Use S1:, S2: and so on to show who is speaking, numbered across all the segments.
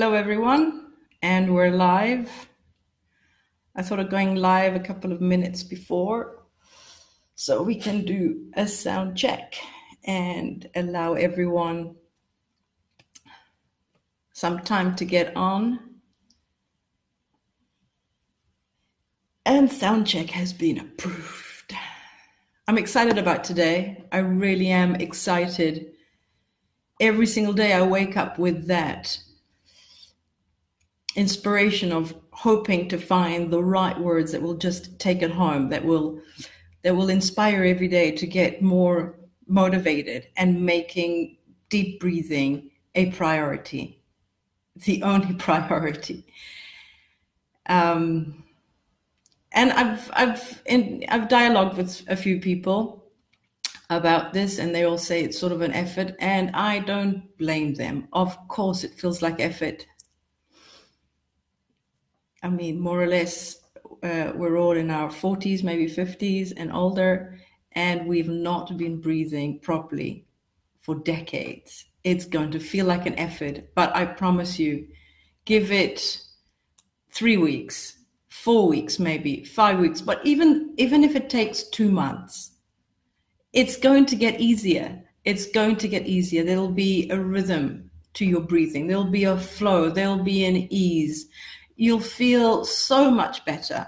S1: Hello, everyone, and we're live. I thought of going live a couple of minutes before so we can do a sound check and allow everyone some time to get on. And sound check has been approved. I'm excited about today. I really am excited. Every single day I wake up with that inspiration of hoping to find the right words that will just take it home that will that will inspire every day to get more motivated and making deep breathing a priority the only priority. Um, and i've i've in, i've dialogued with a few people about this and they all say it's sort of an effort and i don't blame them. Of course it feels like effort I mean, more or less, uh, we're all in our 40s, maybe 50s and older, and we've not been breathing properly for decades. It's going to feel like an effort, but I promise you, give it three weeks, four weeks, maybe five weeks, but even even if it takes two months, it's going to get easier. It's going to get easier. There'll be a rhythm to your breathing. There'll be a flow. There'll be an ease you'll feel so much better.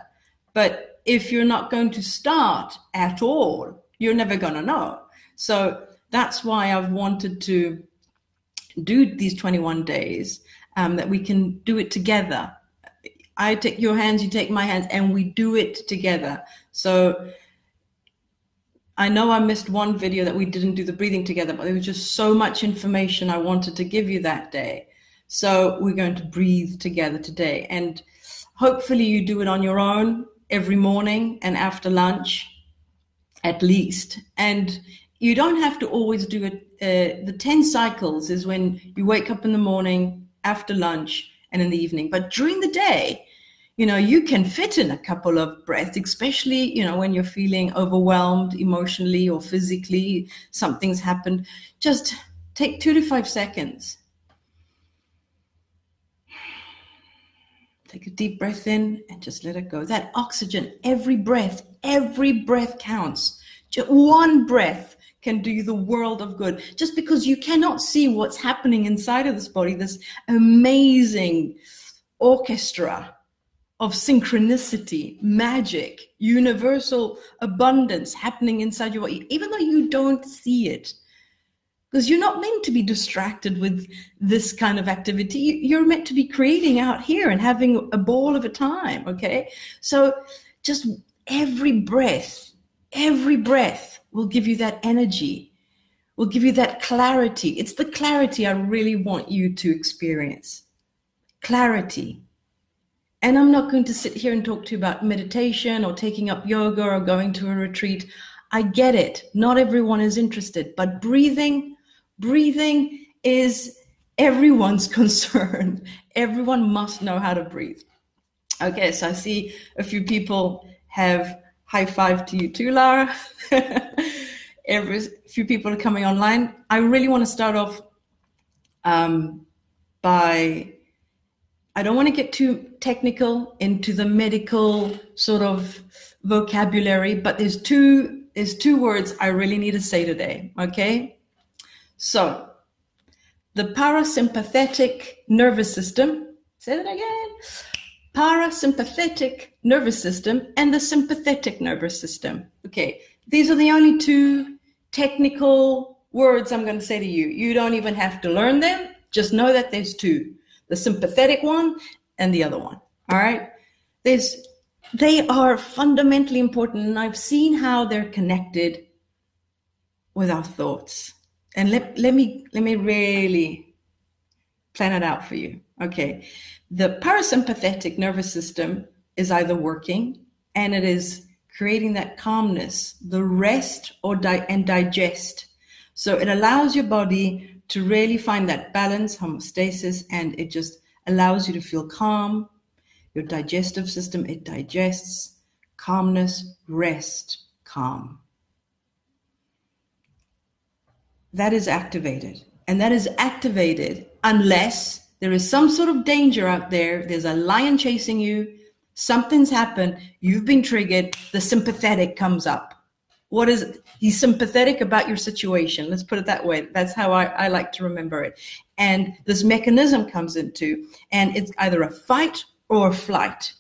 S1: But if you're not going to start at all, you're never going to know. So that's why I've wanted to do these 21 days, um, that we can do it together. I take your hands, you take my hands, and we do it together. So I know I missed one video that we didn't do the breathing together, but there was just so much information I wanted to give you that day. So we're going to breathe together today. And hopefully you do it on your own every morning and after lunch, at least. And you don't have to always do it. Uh, the 10 cycles is when you wake up in the morning, after lunch, and in the evening. But during the day, you know, you can fit in a couple of breaths, especially, you know, when you're feeling overwhelmed emotionally or physically, something's happened. Just take two to five seconds Take a deep breath in and just let it go. That oxygen, every breath, every breath counts. Just one breath can do the world of good. Just because you cannot see what's happening inside of this body, this amazing orchestra of synchronicity, magic, universal abundance happening inside your body, even though you don't see it because you're not meant to be distracted with this kind of activity. You're meant to be creating out here and having a ball of a time. Okay. So just every breath, every breath will give you that energy, will give you that clarity. It's the clarity I really want you to experience. Clarity. And I'm not going to sit here and talk to you about meditation or taking up yoga or going to a retreat. I get it. Not everyone is interested, but breathing breathing is everyone's concern. Everyone must know how to breathe. Okay, so I see a few people have high five to you too, Lara. Every few people are coming online. I really want to start off um, by I don't want to get too technical into the medical sort of vocabulary, but there's two there's two words I really need to say today. Okay, so, the parasympathetic nervous system, say that again, parasympathetic nervous system and the sympathetic nervous system. Okay, these are the only two technical words I'm going to say to you. You don't even have to learn them, just know that there's two the sympathetic one and the other one. All right, there's they are fundamentally important, and I've seen how they're connected with our thoughts and let, let me let me really plan it out for you. Okay. The parasympathetic nervous system is either working and it is creating that calmness the rest or di- and digest. So it allows your body to really find that balance homeostasis and it just allows you to feel calm. Your digestive system it digests. Calmness rest calm that is activated. And that is activated unless there is some sort of danger out there. There's a lion chasing you. Something's happened. You've been triggered. The sympathetic comes up. What is it? He's sympathetic about your situation. Let's put it that way. That's how I, I like to remember it. And this mechanism comes into, and it's either a fight or a flight.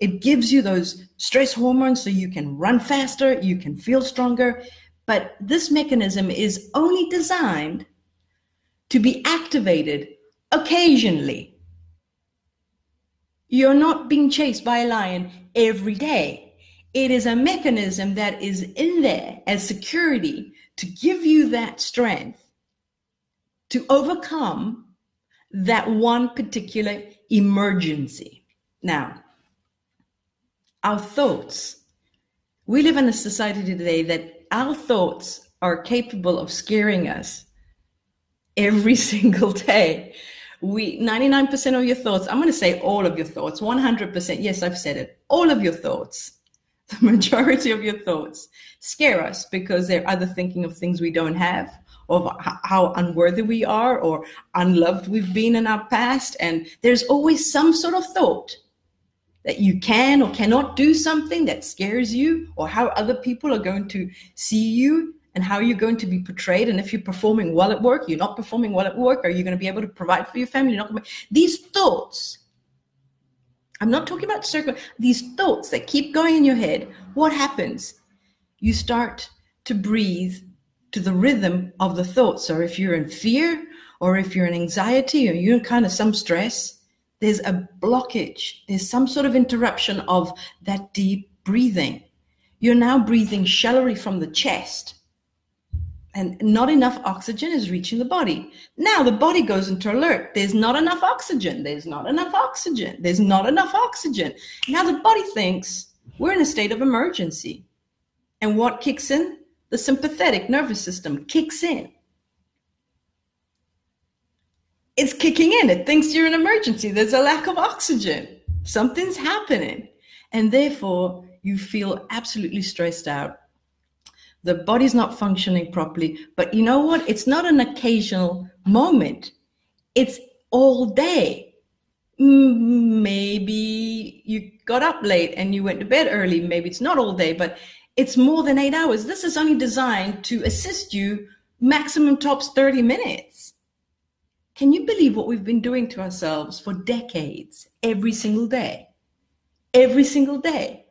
S1: It gives you those stress hormones so you can run faster, you can feel stronger. But this mechanism is only designed to be activated occasionally. You're not being chased by a lion every day. It is a mechanism that is in there as security to give you that strength to overcome that one particular emergency. Now, our thoughts, we live in a society today that our thoughts are capable of scaring us every single day. We 99% of your thoughts i'm going to say all of your thoughts 100% yes i've said it all of your thoughts the majority of your thoughts scare us because they're either thinking of things we don't have of how unworthy we are or unloved we've been in our past and there's always some sort of thought that you can or cannot do something that scares you or how other people are going to see you and how you're going to be portrayed. And if you're performing well at work, you're not performing well at work, are you going to be able to provide for your family? You're not going to... These thoughts, I'm not talking about circle, these thoughts that keep going in your head, what happens? You start to breathe to the rhythm of the thoughts. Or if you're in fear or if you're in anxiety or you're in kind of some stress, there's a blockage. There's some sort of interruption of that deep breathing. You're now breathing shallowly from the chest and not enough oxygen is reaching the body. Now the body goes into alert. There's not enough oxygen. There's not enough oxygen. There's not enough oxygen. Now the body thinks we're in a state of emergency. And what kicks in? The sympathetic nervous system kicks in. It's kicking in. It thinks you're an emergency. There's a lack of oxygen. Something's happening. And therefore, you feel absolutely stressed out the body's not functioning properly. But you know what? It's not an occasional moment, it's all day. Mm, maybe you got up late and you went to bed early. Maybe it's not all day, but it's more than eight hours. This is only designed to assist you maximum tops 30 minutes. Can you believe what we've been doing to ourselves for decades, every single day? Every single day.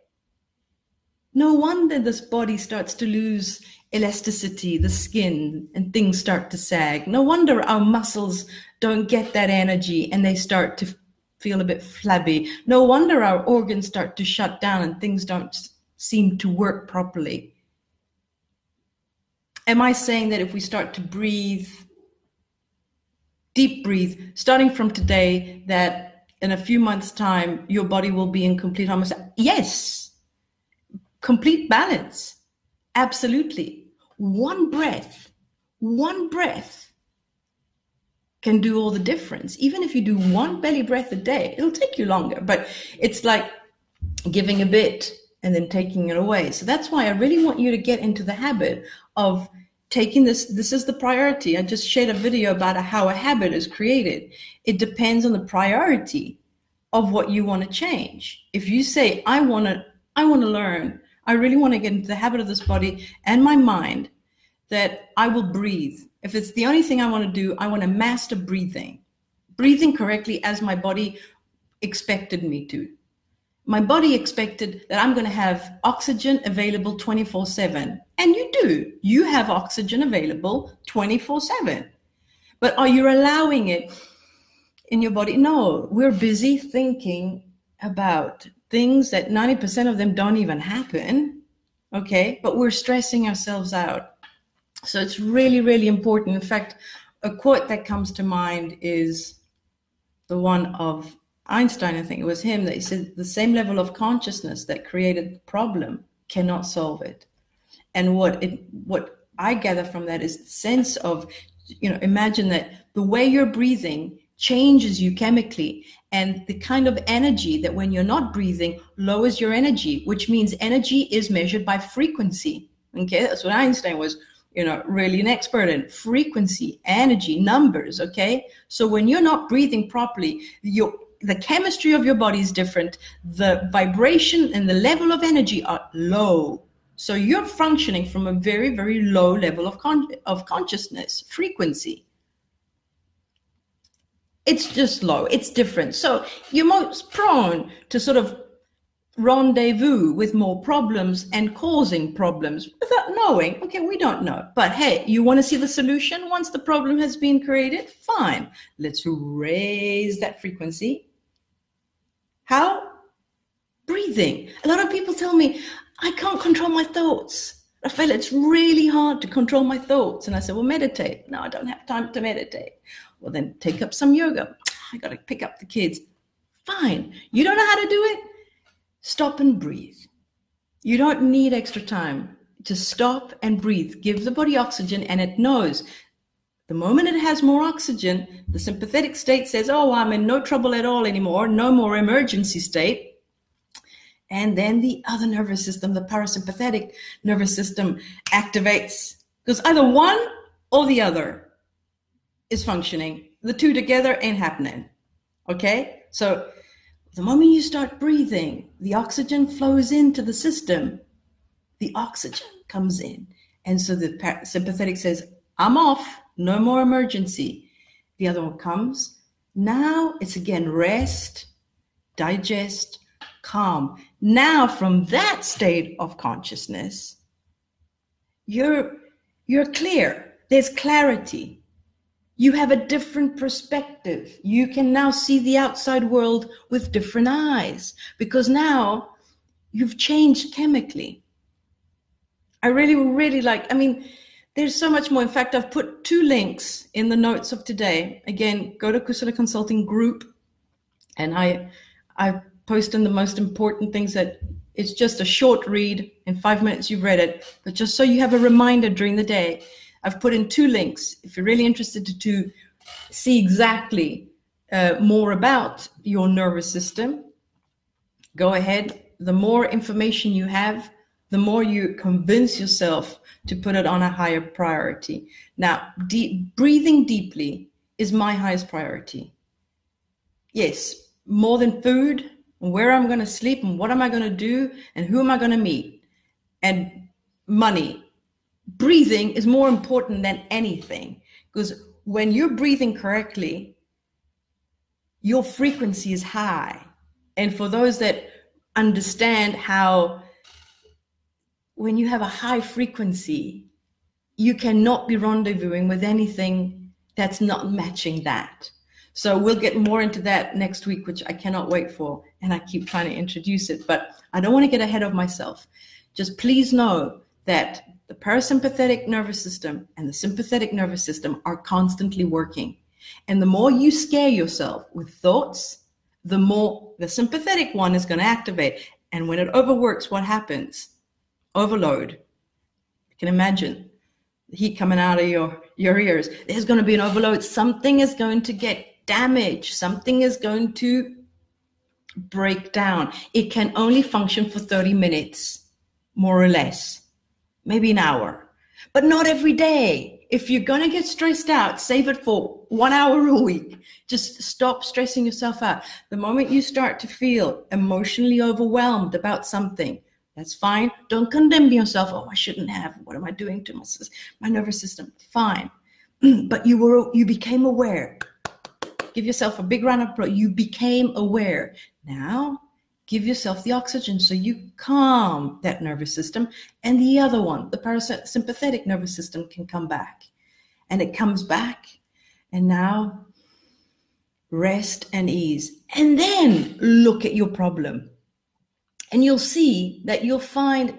S1: No wonder this body starts to lose elasticity, the skin, and things start to sag. No wonder our muscles don't get that energy and they start to feel a bit flabby. No wonder our organs start to shut down and things don't seem to work properly. Am I saying that if we start to breathe, deep breathe, starting from today, that in a few months' time, your body will be in complete harmony? Yes, complete balance. Absolutely. One breath, one breath can do all the difference. Even if you do one belly breath a day, it'll take you longer, but it's like giving a bit and then taking it away. So that's why I really want you to get into the habit of taking this this is the priority i just shared a video about how a habit is created it depends on the priority of what you want to change if you say i want to i want to learn I really want to get into the habit of this body and my mind that I will breathe. If it's the only thing I want to do, I want to master breathing, breathing correctly as my body expected me to. My body expected that I'm going to have oxygen available 24 7. And you do. You have oxygen available 24 7. But are you allowing it in your body? No, we're busy thinking about things that 90% of them don't even happen. Okay. But we're stressing ourselves out. So it's really, really important. In fact, a quote that comes to mind is the one of Einstein, I think it was him, that he said, the same level of consciousness that created the problem cannot solve it. And what it what I gather from that is the sense of, you know, imagine that the way you're breathing changes you chemically and the kind of energy that when you're not breathing lowers your energy which means energy is measured by frequency okay that's what einstein was you know, really an expert in frequency, energy, numbers. Okay. So when you're not breathing properly, your the chemistry of your body is different. The vibration and the level of energy are low. So you're functioning from a very, very low level of, con- of consciousness, frequency. It's just low. It's different. So you're most prone to sort of rendezvous with more problems and causing problems without knowing. Okay, we don't know. But hey, you want to see the solution once the problem has been created? Fine. Let's raise that frequency. How? Breathing. A lot of people tell me, I can't control my thoughts. I feel it's really hard to control my thoughts. And I said, Well, meditate. No, I don't have time to meditate. Well, then take up some yoga. I got to pick up the kids. Fine. You don't know how to do it? Stop and breathe. You don't need extra time. Just stop and breathe. Give the body oxygen, and it knows the moment it has more oxygen, the sympathetic state says, Oh, I'm in no trouble at all anymore, no more emergency state. And then the other nervous system, the parasympathetic nervous system, activates because either one or the other is functioning. The two together ain't happening. Okay? So the moment you start breathing, the oxygen flows into the system. The oxygen comes in. And so the sympathetic says, I'm off, no more emergency. The other one comes. Now it's again rest, digest, calm. Now, from that state of consciousness, you're, you're clear. There's clarity you have a different perspective. You can now see the outside world with different eyes because now you've changed chemically. I really, really like, I mean, there's so much more. In fact, I've put two links in the notes of today. Again, go to Kusala Consulting Group, and I, I post in the most important things that it's just a short read. In five minutes, you've read it, but just so you have a reminder during the day. I've put in two links if you're really interested to, to see exactly uh, more about your nervous system. Go ahead. The more information you have, the more you convince yourself to put it on a higher priority. Now, deep, breathing deeply is my highest priority. Yes, more than food, where I'm going to sleep, and what am I going to do, and who am I going to meet, and money breathing is more important than anything because when you're breathing correctly, your frequency is high. And for those that understand how, when you have a high frequency, you cannot be rendezvousing with anything that's not matching that. So we'll get more into that next week, which I cannot wait for. And I keep trying to introduce it, but I don't want to get ahead of myself. Just please know that the parasympathetic nervous system and the sympathetic nervous system are constantly working. And the more you scare yourself with thoughts, the more the sympathetic one is going to activate. And when it overworks, what happens? Overload. You can imagine the heat coming out of your, your ears. There's going to be an overload. Something is going to get damaged. Something is going to break down. It can only function for 30 minutes, more or less maybe an hour, but not every day. If you're going to get stressed out, save it for one hour a week. Just stop stressing yourself out. The moment you start to feel emotionally overwhelmed about something, that's fine. Don't condemn yourself. Oh, I shouldn't have. What am I doing to my, my nervous system? Fine. but you were you became aware. Give yourself a big round of applause. You became aware. Now give yourself the oxygen so you calm that nervous system and the other one the parasympathetic nervous system can come back and it comes back and now rest and ease and then look at your problem and you'll see that you'll find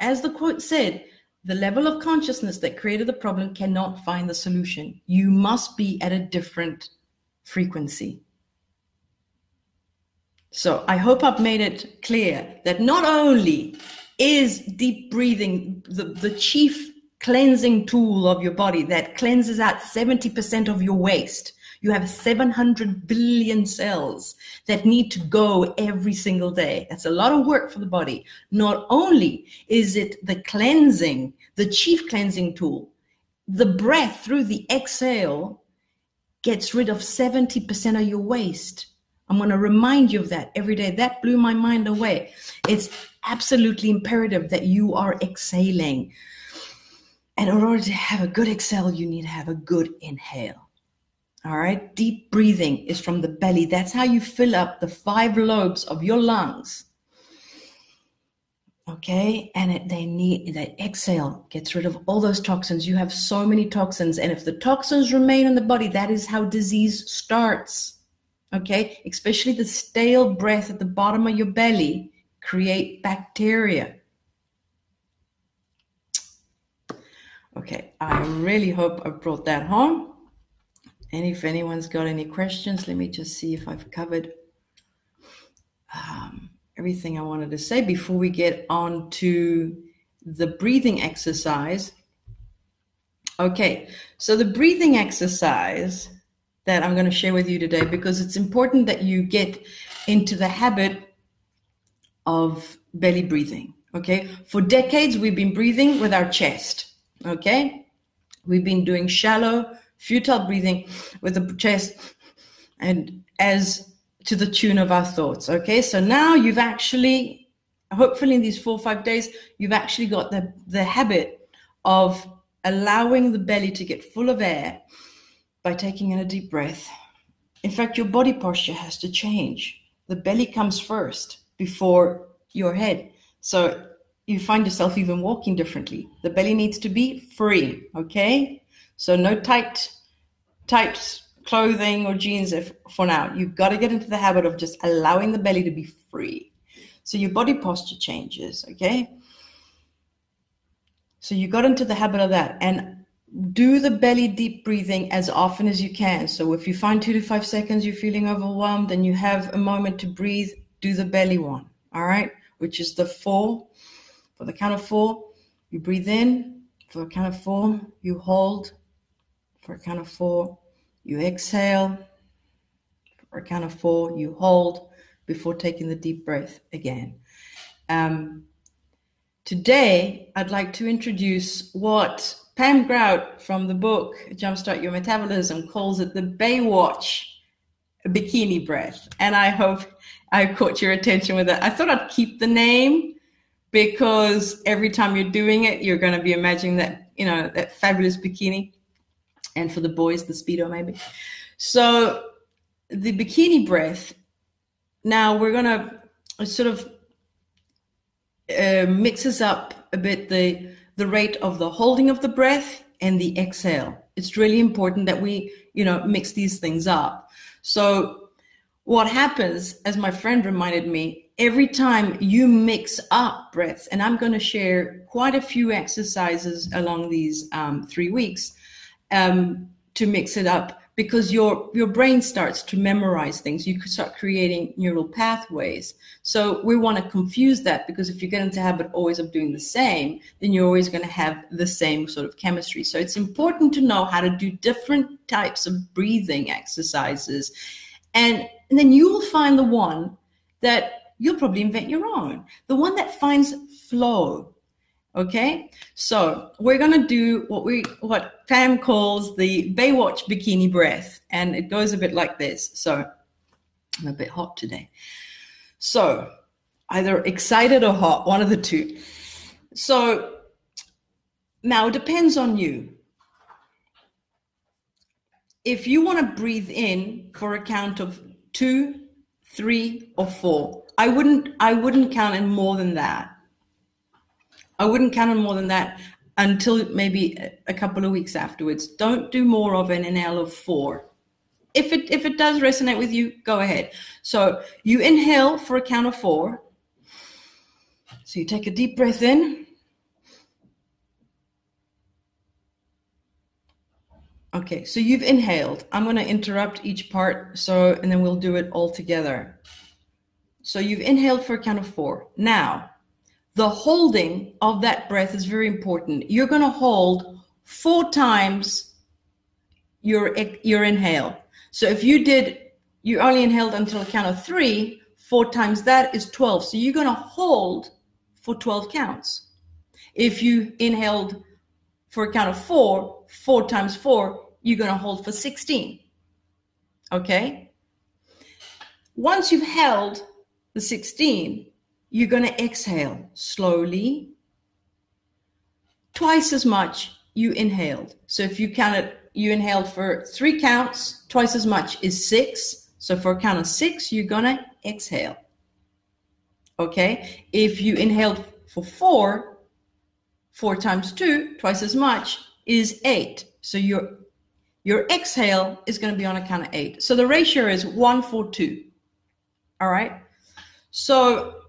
S1: as the quote said the level of consciousness that created the problem cannot find the solution. You must be at a different frequency. So I hope I've made it clear that not only is deep breathing the, the chief cleansing tool of your body that cleanses out 70% of your waste, You have 700 billion cells that need to go every single day. That's a lot of work for the body. Not only is it the cleansing, the chief cleansing tool, the breath through the exhale gets rid of 70% of your waste. I'm going to remind you of that every day. That blew my mind away. It's absolutely imperative that you are exhaling. And in order to have a good exhale, you need to have a good inhale. All right. Deep breathing is from the belly. That's how you fill up the five lobes of your lungs. Okay. And it, they need that exhale gets rid of all those toxins. You have so many toxins. And if the toxins remain in the body, that is how disease starts. Okay. Especially the stale breath at the bottom of your belly create bacteria. Okay, I really hope I brought that home. And if anyone's got any questions, let me just see if I've covered um, everything I wanted to say before we get on to the breathing exercise. Okay, so the breathing exercise that I'm going to share with you today, because it's important that you get into the habit of belly breathing. Okay, for decades, we've been breathing with our chest. Okay, we've been doing shallow, futile breathing with the chest and as to the tune of our thoughts. Okay, so now you've actually, hopefully, in these four or five days, you've actually got the, the habit of allowing the belly to get full of air by taking in a deep breath. In fact, your body posture has to change. The belly comes first before your head. So you find yourself even walking differently. The belly needs to be free, okay? So no tight, tight clothing or jeans if, for now. You've got to get into the habit of just allowing the belly to be free. So your body posture changes, okay? So you got into the habit of that and do the belly deep breathing as often as you can. So if you find two to five seconds you're feeling overwhelmed and you have a moment to breathe, do the belly one, all right? Which is the four for the count of four, you breathe in. For the count of four, you hold. For a count of four, you exhale. For a count of four, you hold before taking the deep breath again. Um, today, I'd like to introduce what Pam Grout from the book Jumpstart Your Metabolism calls it the Baywatch bikini breath. And I hope I caught your attention with it. I thought I'd keep the name because every time you're doing it, you're going to be imagining that, you know, that fabulous bikini. And for the boys, the Speedo maybe. So the bikini breath, now we're going to sort of uh, mixes up a bit the the rate of the holding of the breath and the exhale. It's really important that we, you know, mix these things up. So what happens, as my friend reminded me, every time you mix up breaths, and I'm going to share quite a few exercises along these um, three weeks um, to mix it up because your your brain starts to memorize things you start creating neural pathways so we want to confuse that because if you get into habit always of doing the same then you're always going to have the same sort of chemistry so it's important to know how to do different types of breathing exercises and, and then you will find the one that you'll probably invent your own. The one that finds flow. Okay, so we're gonna do what we what Pam calls the Baywatch bikini breath, and it goes a bit like this. So I'm a bit hot today. So either excited or hot, one of the two. So now it depends on you. If you want to breathe in for a count of two, three, or four, I wouldn't I wouldn't count in more than that. I wouldn't count on more than that until maybe a couple of weeks afterwards. Don't do more of an inhale of four. If it if it does resonate with you, go ahead. So you inhale for a count of four. So you take a deep breath in. Okay, so you've inhaled. I'm going to interrupt each part so and then we'll do it all together. So you've inhaled for a count of four. Now, the holding of that breath is very important. You're going to hold four times your your inhale. So if you did, you only inhaled until a count of three, four times that is 12. So you're going to hold for 12 counts. If you inhaled for a count of four, four times four, you're going to hold for 16. Okay? Once you've held the 16, you're going to exhale slowly, twice as much you inhaled. So if you counted, you inhaled for three counts, twice as much is six. So for a count of six, you're going to exhale. Okay. If you inhaled for four, four times two, twice as much is eight. So your your exhale is going to be on a count of eight. So the ratio is one for two. All right. So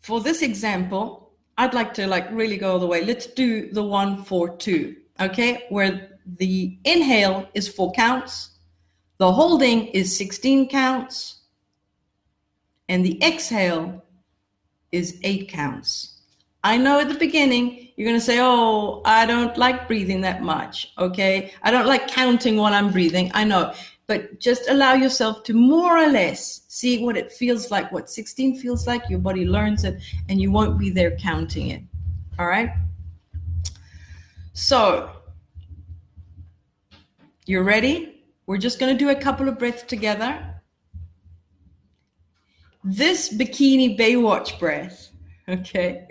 S1: for this example, I'd like to like really go all the way. Let's do the one, four, two. Okay, where the inhale is four counts, the holding is 16 counts, and the exhale is eight counts. I know at the beginning you're going to say, Oh, I don't like breathing that much. Okay. I don't like counting while I'm breathing. I know but just allow yourself to more or less see what it feels like, what 16 feels like. Your body learns it, and you won't be there counting it. All right. So, you're ready? We're just going to do a couple of breaths together. This bikini Baywatch breath, okay?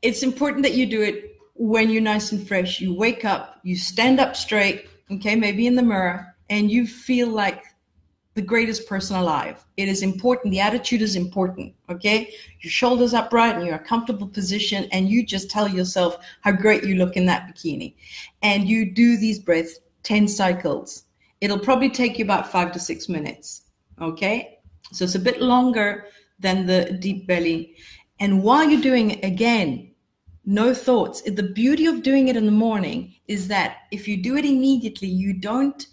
S1: It's important that you do it when you're nice and fresh. You wake up, you stand up straight, okay, maybe in the mirror, and you feel like the greatest person alive. It is important. The attitude is important. Okay. Your shoulders upright and you're a comfortable position, and you just tell yourself how great you look in that bikini. And you do these breaths 10 cycles. It'll probably take you about five to six minutes. Okay. So it's a bit longer than the deep belly. And while you're doing it again, no thoughts. The beauty of doing it in the morning is that if you do it immediately, you don't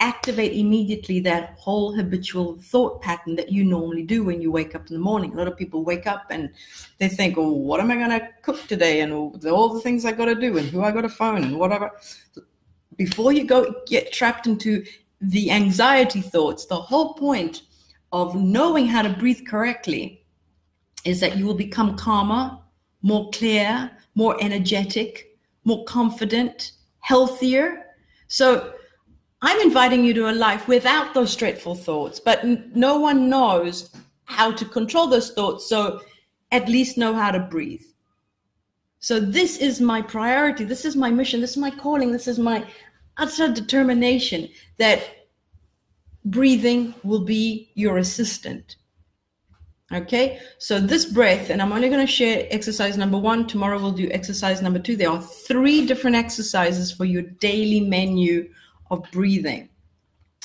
S1: activate immediately that whole habitual thought pattern that you normally do when you wake up in the morning. A lot of people wake up and they think, oh, what am I going to cook today? And all the things I got to do and who I got to phone and whatever. Before you go get trapped into the anxiety thoughts, the whole point of knowing how to breathe correctly is that you will become calmer, more clear, more energetic, more confident, healthier. So I'm inviting you to a life without those dreadful thoughts, but n- no one knows how to control those thoughts. So at least know how to breathe. So this is my priority. This is my mission. This is my calling. This is my utter determination that breathing will be your assistant. Okay, so this breath, and I'm only going to share exercise number one. Tomorrow we'll do exercise number two. There are three different exercises for your daily menu of breathing.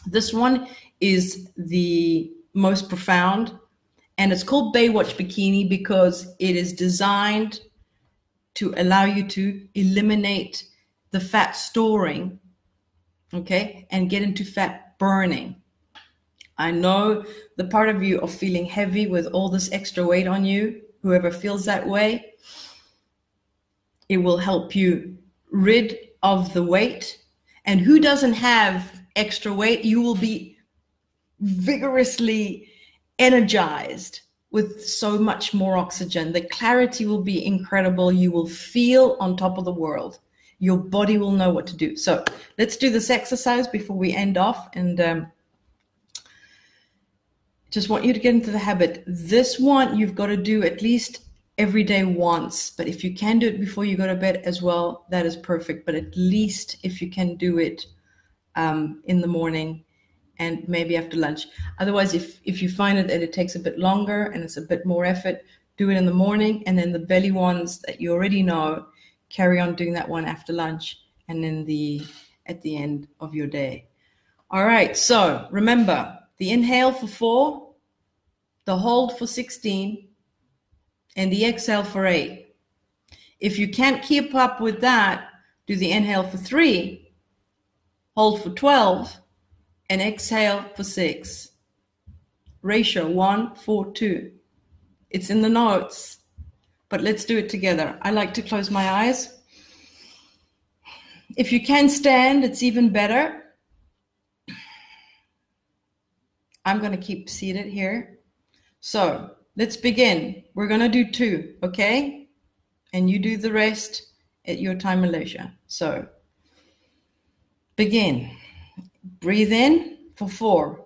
S1: This one is the most profound, and it's called Baywatch Bikini because it is designed to allow you to eliminate the fat storing, okay, and get into fat burning. I know the part of you of feeling heavy with all this extra weight on you, whoever feels that way, it will help you rid of the weight. And who doesn't have extra weight, you will be vigorously energized with so much more oxygen. The clarity will be incredible. You will feel on top of the world. Your body will know what to do. So let's do this exercise before we end off. And um, just want you to get into the habit. This one you've got to do at least every day once. But if you can do it before you go to bed as well, that is perfect. But at least if you can do it um, in the morning and maybe after lunch. Otherwise, if if you find it that it takes a bit longer and it's a bit more effort, do it in the morning, and then the belly ones that you already know, carry on doing that one after lunch, and then the at the end of your day. All right. So remember the inhale for four, the hold for 16, and the exhale for eight. If you can't keep up with that, do the inhale for three, hold for 12, and exhale for six. Ratio one, four, two. It's in the notes, but let's do it together. I like to close my eyes. If you can stand, it's even better. I'm going to keep seated here. So let's begin. We're going to do two, okay? And you do the rest at your time and leisure. So begin. Breathe in for four.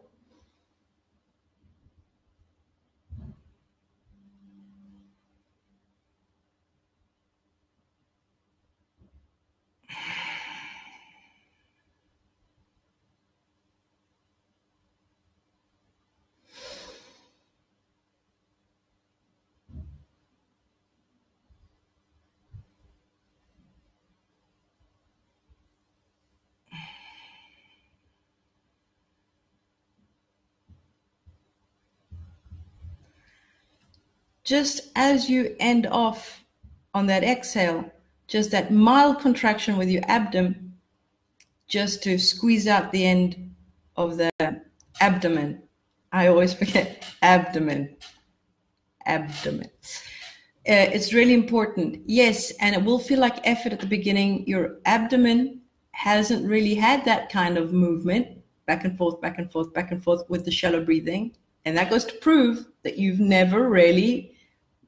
S1: Just as you end off on that exhale, just that mild contraction with your abdomen, just to squeeze out the end of the abdomen. I always forget abdomen. Abdomen. Uh, it's really important. Yes, and it will feel like effort at the beginning. Your abdomen hasn't really had that kind of movement back and forth, back and forth, back and forth with the shallow breathing. And that goes to prove that you've never really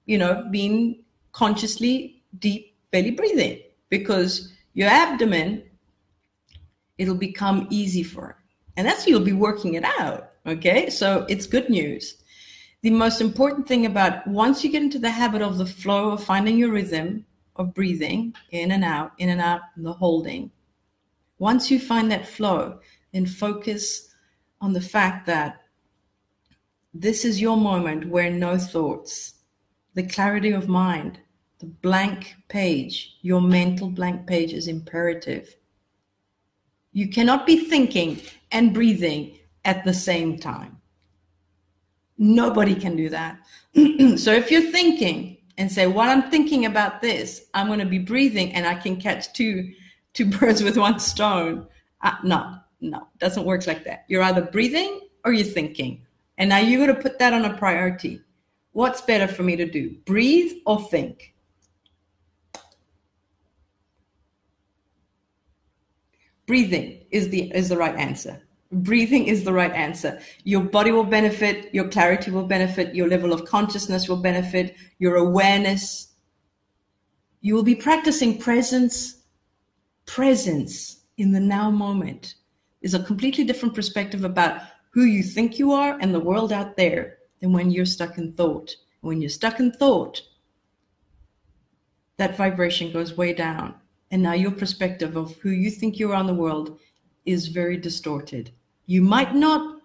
S1: you know, being consciously deep belly breathing because your abdomen, it'll become easy for it. And that's you'll be working it out. Okay. So it's good news. The most important thing about once you get into the habit of the flow of finding your rhythm of breathing in and out, in and out, and the holding, once you find that flow, then focus on the fact that this is your moment where no thoughts, the clarity of mind, the blank page, your mental blank page is imperative. You cannot be thinking and breathing at the same time. Nobody can do that. so if you're thinking and say, while I'm thinking about this, I'm going to be breathing and I can catch two, two birds with one stone. Uh, no, no, doesn't work like that. You're either breathing or you're thinking. And now you're going to put that on a priority. What's better for me to do? Breathe or think? Breathing is the is the right answer. Breathing is the right answer. Your body will benefit, your clarity will benefit, your level of consciousness will benefit, your awareness. You will be practicing presence. Presence in the now moment is a completely different perspective about who you think you are and the world out there than when you're stuck in thought. When you're stuck in thought, that vibration goes way down. And now your perspective of who you think you are on the world is very distorted. You might not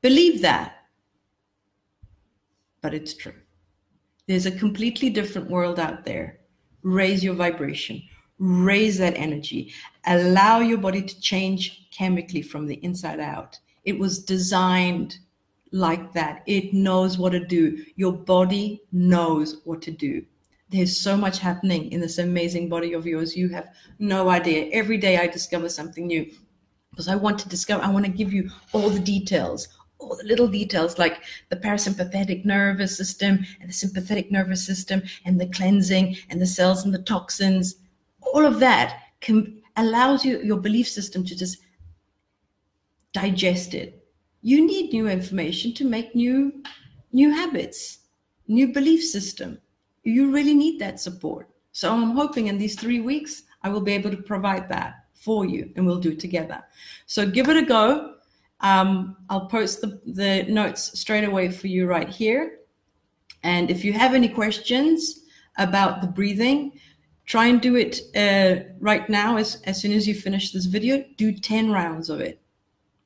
S1: believe that, but it's true. There's a completely different world out there. Raise your vibration, raise that energy, allow your body to change chemically from the inside out. It was designed like that. It knows what to do. Your body knows what to do. There's so much happening in this amazing body of yours. You have no idea. Every day I discover something new because I want to discover, I want to give you all the details, all the little details like the parasympathetic nervous system and the sympathetic nervous system and the cleansing and the cells and the toxins. All of that can allows you your belief system to just digest it you need new information to make new new habits new belief system. You really need that support. So i'm hoping in these three weeks i will be able to provide that for you and we'll do it together. So give it a go. Um, i'll post the, the notes straight away for you right here. And if you have any questions about the breathing try and do it uh, right now as, as soon as you finish this video. Do 10 rounds of it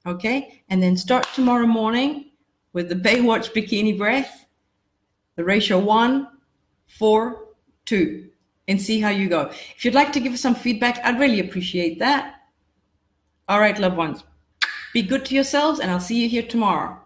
S1: Okay. And then start tomorrow morning with the Baywatch bikini breath, the ratio one, four, two, and see how you go. If you'd like to give us some feedback, I'd really appreciate that. All right, loved ones, be good to yourselves, and I'll see you here tomorrow.